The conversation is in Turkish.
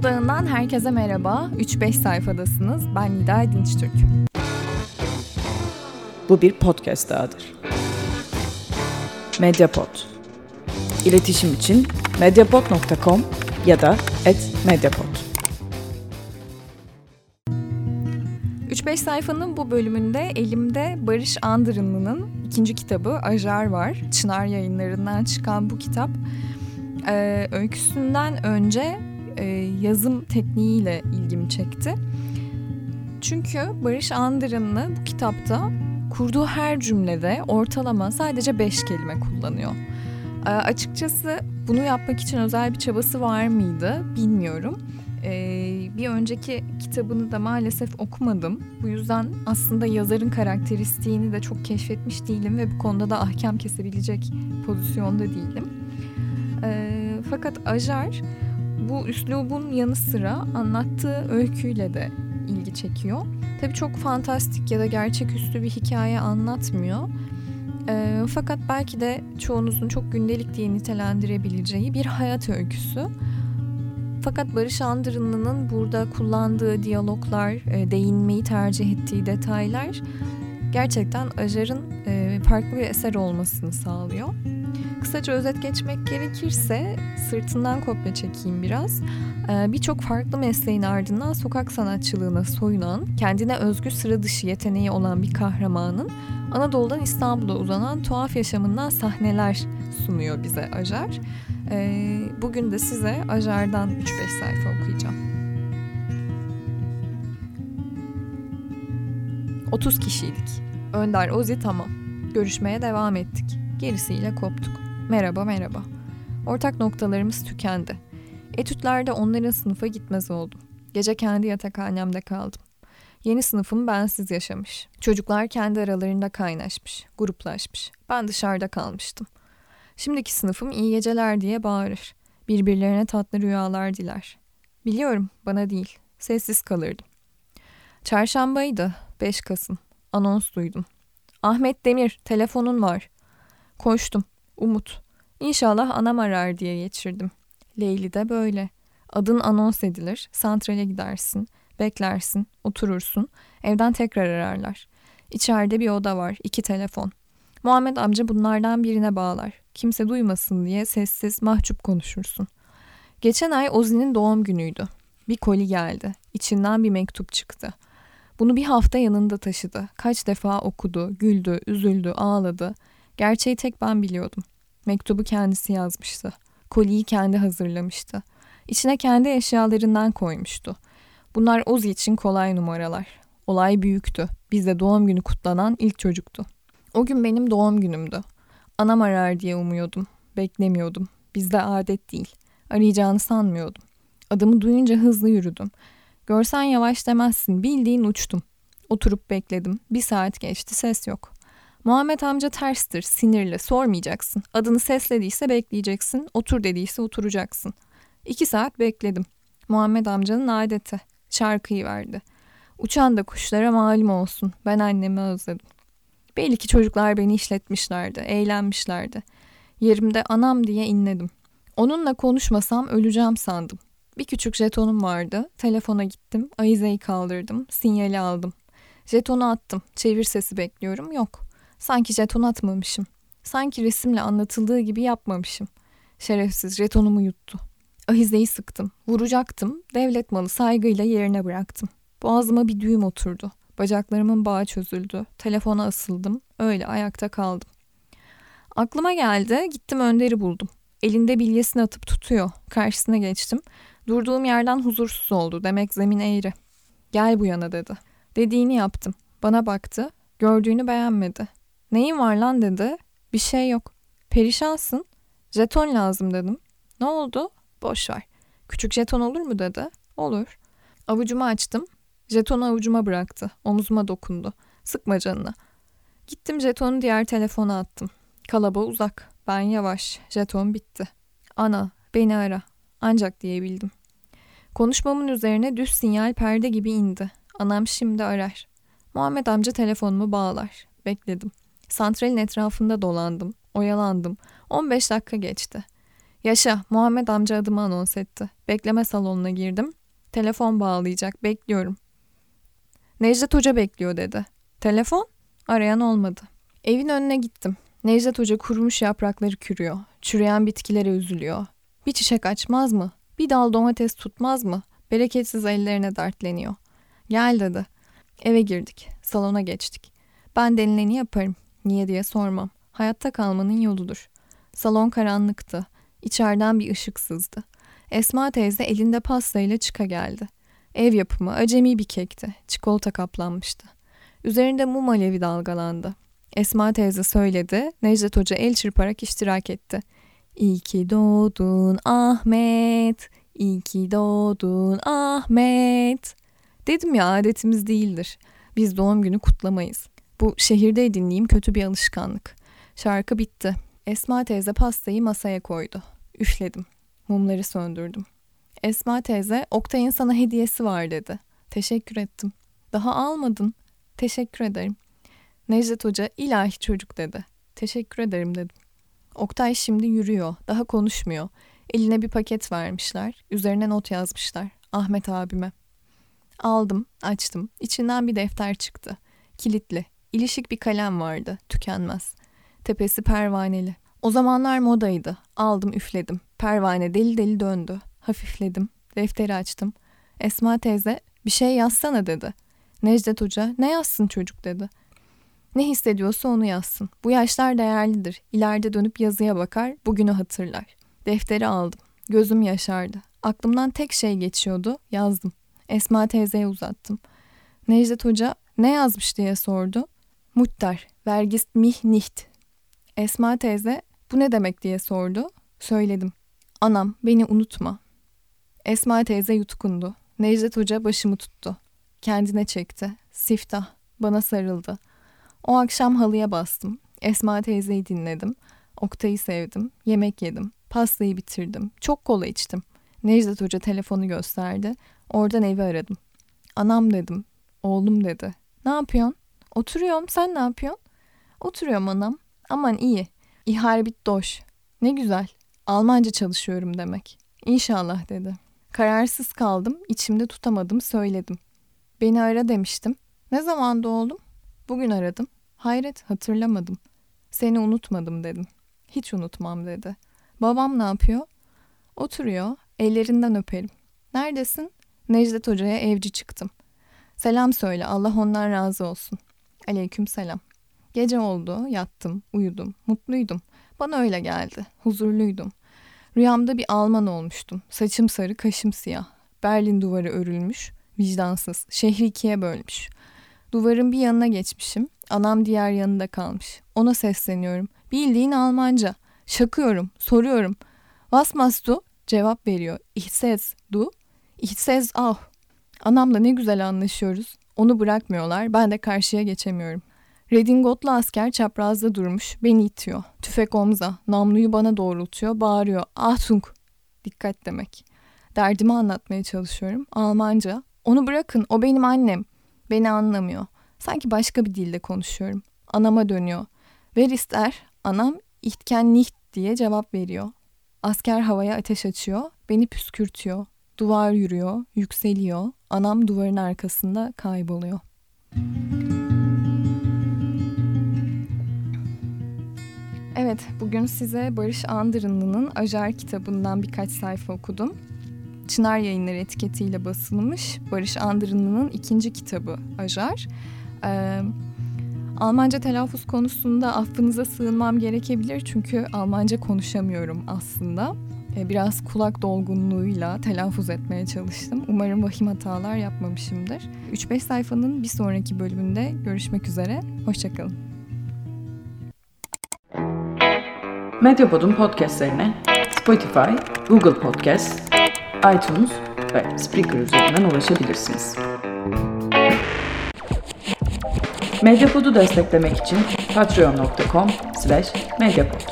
Odağı'ndan herkese merhaba. 3-5 sayfadasınız. Ben Nida Dinçtürk. Bu bir podcast dahadır. Mediapod. İletişim için mediapod.com ya da @mediapod. 3-5 sayfanın bu bölümünde elimde Barış Andırınlı'nın ikinci kitabı Ajar var. Çınar yayınlarından çıkan bu kitap e, öyküsünden önce e, yazım tekniğiyle ilgimi çekti. Çünkü Barış Andırınlı bu kitapta kurduğu her cümlede ortalama sadece beş kelime kullanıyor. E, açıkçası bunu yapmak için özel bir çabası var mıydı bilmiyorum. Ee, bir önceki kitabını da maalesef okumadım. Bu yüzden aslında yazarın karakteristiğini de çok keşfetmiş değilim ve bu konuda da ahkam kesebilecek pozisyonda değilim. Ee, fakat Ajar bu üslubun yanı sıra anlattığı öyküyle de ilgi çekiyor. Tabii çok fantastik ya da gerçeküstü bir hikaye anlatmıyor. E, fakat belki de çoğunuzun çok gündelik diye nitelendirebileceği bir hayat öyküsü. Fakat Barış Andırınlı'nın burada kullandığı diyaloglar, e, değinmeyi tercih ettiği detaylar gerçekten Ajar'ın e, farklı bir eser olmasını sağlıyor. Kısaca özet geçmek gerekirse sırtından kopya çekeyim biraz. E, Birçok farklı mesleğin ardından sokak sanatçılığına soyunan, kendine özgü sıra dışı yeteneği olan bir kahramanın Anadolu'dan İstanbul'a uzanan tuhaf yaşamından sahneler sunuyor bize Ajar. Ee, bugün de size Ajar'dan 3-5 sayfa okuyacağım. 30 kişiydik. Önder Ozi tamam. Görüşmeye devam ettik. Gerisiyle koptuk. Merhaba merhaba. Ortak noktalarımız tükendi. Etütlerde onların sınıfa gitmez oldum. Gece kendi yatakhanemde kaldım. Yeni sınıfım bensiz yaşamış. Çocuklar kendi aralarında kaynaşmış, gruplaşmış. Ben dışarıda kalmıştım. Şimdiki sınıfım iyi geceler diye bağırır. Birbirlerine tatlı rüyalar diler. Biliyorum bana değil. Sessiz kalırdım. Çarşambaydı. 5 Kasım. Anons duydum. Ahmet Demir telefonun var. Koştum. Umut. İnşallah anam arar diye geçirdim. Leyli de böyle. Adın anons edilir. Santrale gidersin. Beklersin. Oturursun. Evden tekrar ararlar. İçeride bir oda var. iki telefon. Muhammed amca bunlardan birine bağlar. Kimse duymasın diye sessiz, mahcup konuşursun. Geçen ay Ozi'nin doğum günüydü. Bir koli geldi. İçinden bir mektup çıktı. Bunu bir hafta yanında taşıdı. Kaç defa okudu, güldü, üzüldü, ağladı. Gerçeği tek ben biliyordum. Mektubu kendisi yazmıştı. Koliyi kendi hazırlamıştı. İçine kendi eşyalarından koymuştu. Bunlar Ozi için kolay numaralar. Olay büyüktü. Bizde doğum günü kutlanan ilk çocuktu. O gün benim doğum günümdü. Anam arar diye umuyordum. Beklemiyordum. Bizde adet değil. Arayacağını sanmıyordum. Adımı duyunca hızlı yürüdüm. Görsen yavaş demezsin. Bildiğin uçtum. Oturup bekledim. Bir saat geçti. Ses yok. Muhammed amca terstir. Sinirli. Sormayacaksın. Adını seslediyse bekleyeceksin. Otur dediyse oturacaksın. İki saat bekledim. Muhammed amcanın adeti. Şarkıyı verdi. Uçan da kuşlara malum olsun. Ben annemi özledim. Belli ki çocuklar beni işletmişlerdi, eğlenmişlerdi. Yerimde anam diye inledim. Onunla konuşmasam öleceğim sandım. Bir küçük jetonum vardı. Telefona gittim, ayizeyi kaldırdım, sinyali aldım. Jetonu attım, çevir sesi bekliyorum, yok. Sanki jeton atmamışım. Sanki resimle anlatıldığı gibi yapmamışım. Şerefsiz jetonumu yuttu. Ahizeyi sıktım, vuracaktım, devlet malı saygıyla yerine bıraktım. Boğazıma bir düğüm oturdu. Bacaklarımın bağı çözüldü. Telefona asıldım. Öyle ayakta kaldım. Aklıma geldi. Gittim Önder'i buldum. Elinde bilyesini atıp tutuyor. Karşısına geçtim. Durduğum yerden huzursuz oldu. Demek zemin eğri. Gel bu yana dedi. Dediğini yaptım. Bana baktı. Gördüğünü beğenmedi. Neyin var lan dedi. Bir şey yok. Perişansın. Jeton lazım dedim. Ne oldu? Boş ver. Küçük jeton olur mu dedi. Olur. Avucumu açtım. Jetonu avucuma bıraktı. Omuzuma dokundu. Sıkma canını. Gittim jetonu diğer telefona attım. Kalaba uzak. Ben yavaş. Jeton bitti. Ana, beni ara. Ancak diyebildim. Konuşmamın üzerine düz sinyal perde gibi indi. Anam şimdi arar. Muhammed amca telefonumu bağlar. Bekledim. Santralin etrafında dolandım. Oyalandım. 15 dakika geçti. Yaşa, Muhammed amca adımı anons etti. Bekleme salonuna girdim. Telefon bağlayacak, bekliyorum. Necdet Hoca bekliyor dedi. Telefon? Arayan olmadı. Evin önüne gittim. Necdet Hoca kurumuş yaprakları kürüyor. Çürüyen bitkilere üzülüyor. Bir çiçek açmaz mı? Bir dal domates tutmaz mı? Bereketsiz ellerine dertleniyor. Gel dedi. Eve girdik. Salona geçtik. Ben denileni yaparım. Niye diye sormam. Hayatta kalmanın yoludur. Salon karanlıktı. İçeriden bir ışık sızdı. Esma teyze elinde pastayla çıka geldi. Ev yapımı acemi bir kekti. Çikolata kaplanmıştı. Üzerinde mum alevi dalgalandı. Esma teyze söyledi. Necdet Hoca el çırparak iştirak etti. İyi ki doğdun Ahmet. İyi ki doğdun Ahmet. Dedim ya adetimiz değildir. Biz doğum günü kutlamayız. Bu şehirde edindiğim kötü bir alışkanlık. Şarkı bitti. Esma teyze pastayı masaya koydu. Üfledim. Mumları söndürdüm. Esma teyze, Oktay'ın sana hediyesi var dedi. Teşekkür ettim. Daha almadın. Teşekkür ederim. Necdet Hoca ilahi çocuk dedi. Teşekkür ederim dedim. Oktay şimdi yürüyor. Daha konuşmuyor. Eline bir paket vermişler. Üzerine not yazmışlar. Ahmet abime. Aldım, açtım. İçinden bir defter çıktı. Kilitli. İlişik bir kalem vardı. Tükenmez. Tepesi pervaneli. O zamanlar modaydı. Aldım, üfledim. Pervane deli deli döndü. Hafifledim. Defteri açtım. Esma teyze bir şey yazsana dedi. Necdet Hoca ne yazsın çocuk dedi. Ne hissediyorsa onu yazsın. Bu yaşlar değerlidir. İleride dönüp yazıya bakar, bugünü hatırlar. Defteri aldım. Gözüm yaşardı. Aklımdan tek şey geçiyordu. Yazdım. Esma teyzeye uzattım. Necdet Hoca ne yazmış diye sordu. Mutter, vergist mich nicht. Esma teyze bu ne demek diye sordu. Söyledim. Anam beni unutma. Esma teyze yutkundu. Necdet Hoca başımı tuttu. Kendine çekti. Siftah. Bana sarıldı. O akşam halıya bastım. Esma teyzeyi dinledim. Oktay'ı sevdim. Yemek yedim. Pastayı bitirdim. Çok kola içtim. Necdet Hoca telefonu gösterdi. Oradan evi aradım. Anam dedim. Oğlum dedi. Ne yapıyorsun? Oturuyorum. Sen ne yapıyorsun? Oturuyorum anam. Aman iyi. İhar bit doş. Ne güzel. Almanca çalışıyorum demek. İnşallah dedi. Kararsız kaldım. İçimde tutamadım. Söyledim. Beni ara demiştim. Ne zaman oğlum? Bugün aradım. Hayret hatırlamadım. Seni unutmadım dedim. Hiç unutmam dedi. Babam ne yapıyor? Oturuyor. Ellerinden öperim. Neredesin? Necdet Hoca'ya evci çıktım. Selam söyle Allah ondan razı olsun. Aleyküm selam. Gece oldu, yattım, uyudum, mutluydum. Bana öyle geldi, huzurluydum. Rüyamda bir Alman olmuştum. Saçım sarı, kaşım siyah. Berlin duvarı örülmüş, vicdansız, şehri ikiye bölmüş. Duvarın bir yanına geçmişim, anam diğer yanında kalmış. Ona sesleniyorum. Bildiğin Almanca. Şakıyorum, soruyorum. Was machst du? Cevap veriyor. Ich ses du. Ich ses. Anamla ne güzel anlaşıyoruz. Onu bırakmıyorlar, ben de karşıya geçemiyorum. Redingotlu asker çaprazda durmuş, beni itiyor. Tüfek omza, namluyu bana doğrultuyor, bağırıyor. Achtung! Dikkat demek. Derdimi anlatmaya çalışıyorum. Almanca. Onu bırakın, o benim annem. Beni anlamıyor. Sanki başka bir dilde konuşuyorum. Anama dönüyor. Wer ist er? Anam, ich kenn nicht diye cevap veriyor. Asker havaya ateş açıyor, beni püskürtüyor. Duvar yürüyor, yükseliyor. Anam duvarın arkasında kayboluyor. Evet, bugün size Barış Andırınlı'nın Ajar kitabından birkaç sayfa okudum. Çınar Yayınları etiketiyle basılmış Barış Andırınlı'nın ikinci kitabı Ajar. Ee, Almanca telaffuz konusunda affınıza sığınmam gerekebilir çünkü Almanca konuşamıyorum aslında. Ee, biraz kulak dolgunluğuyla telaffuz etmeye çalıştım. Umarım vahim hatalar yapmamışımdır. 3-5 sayfanın bir sonraki bölümünde görüşmek üzere. Hoşçakalın. Medyapod'un podcastlerine Spotify, Google Podcast, iTunes ve Spreaker üzerinden ulaşabilirsiniz. Medyapod'u desteklemek için patreon.com slash medyapod.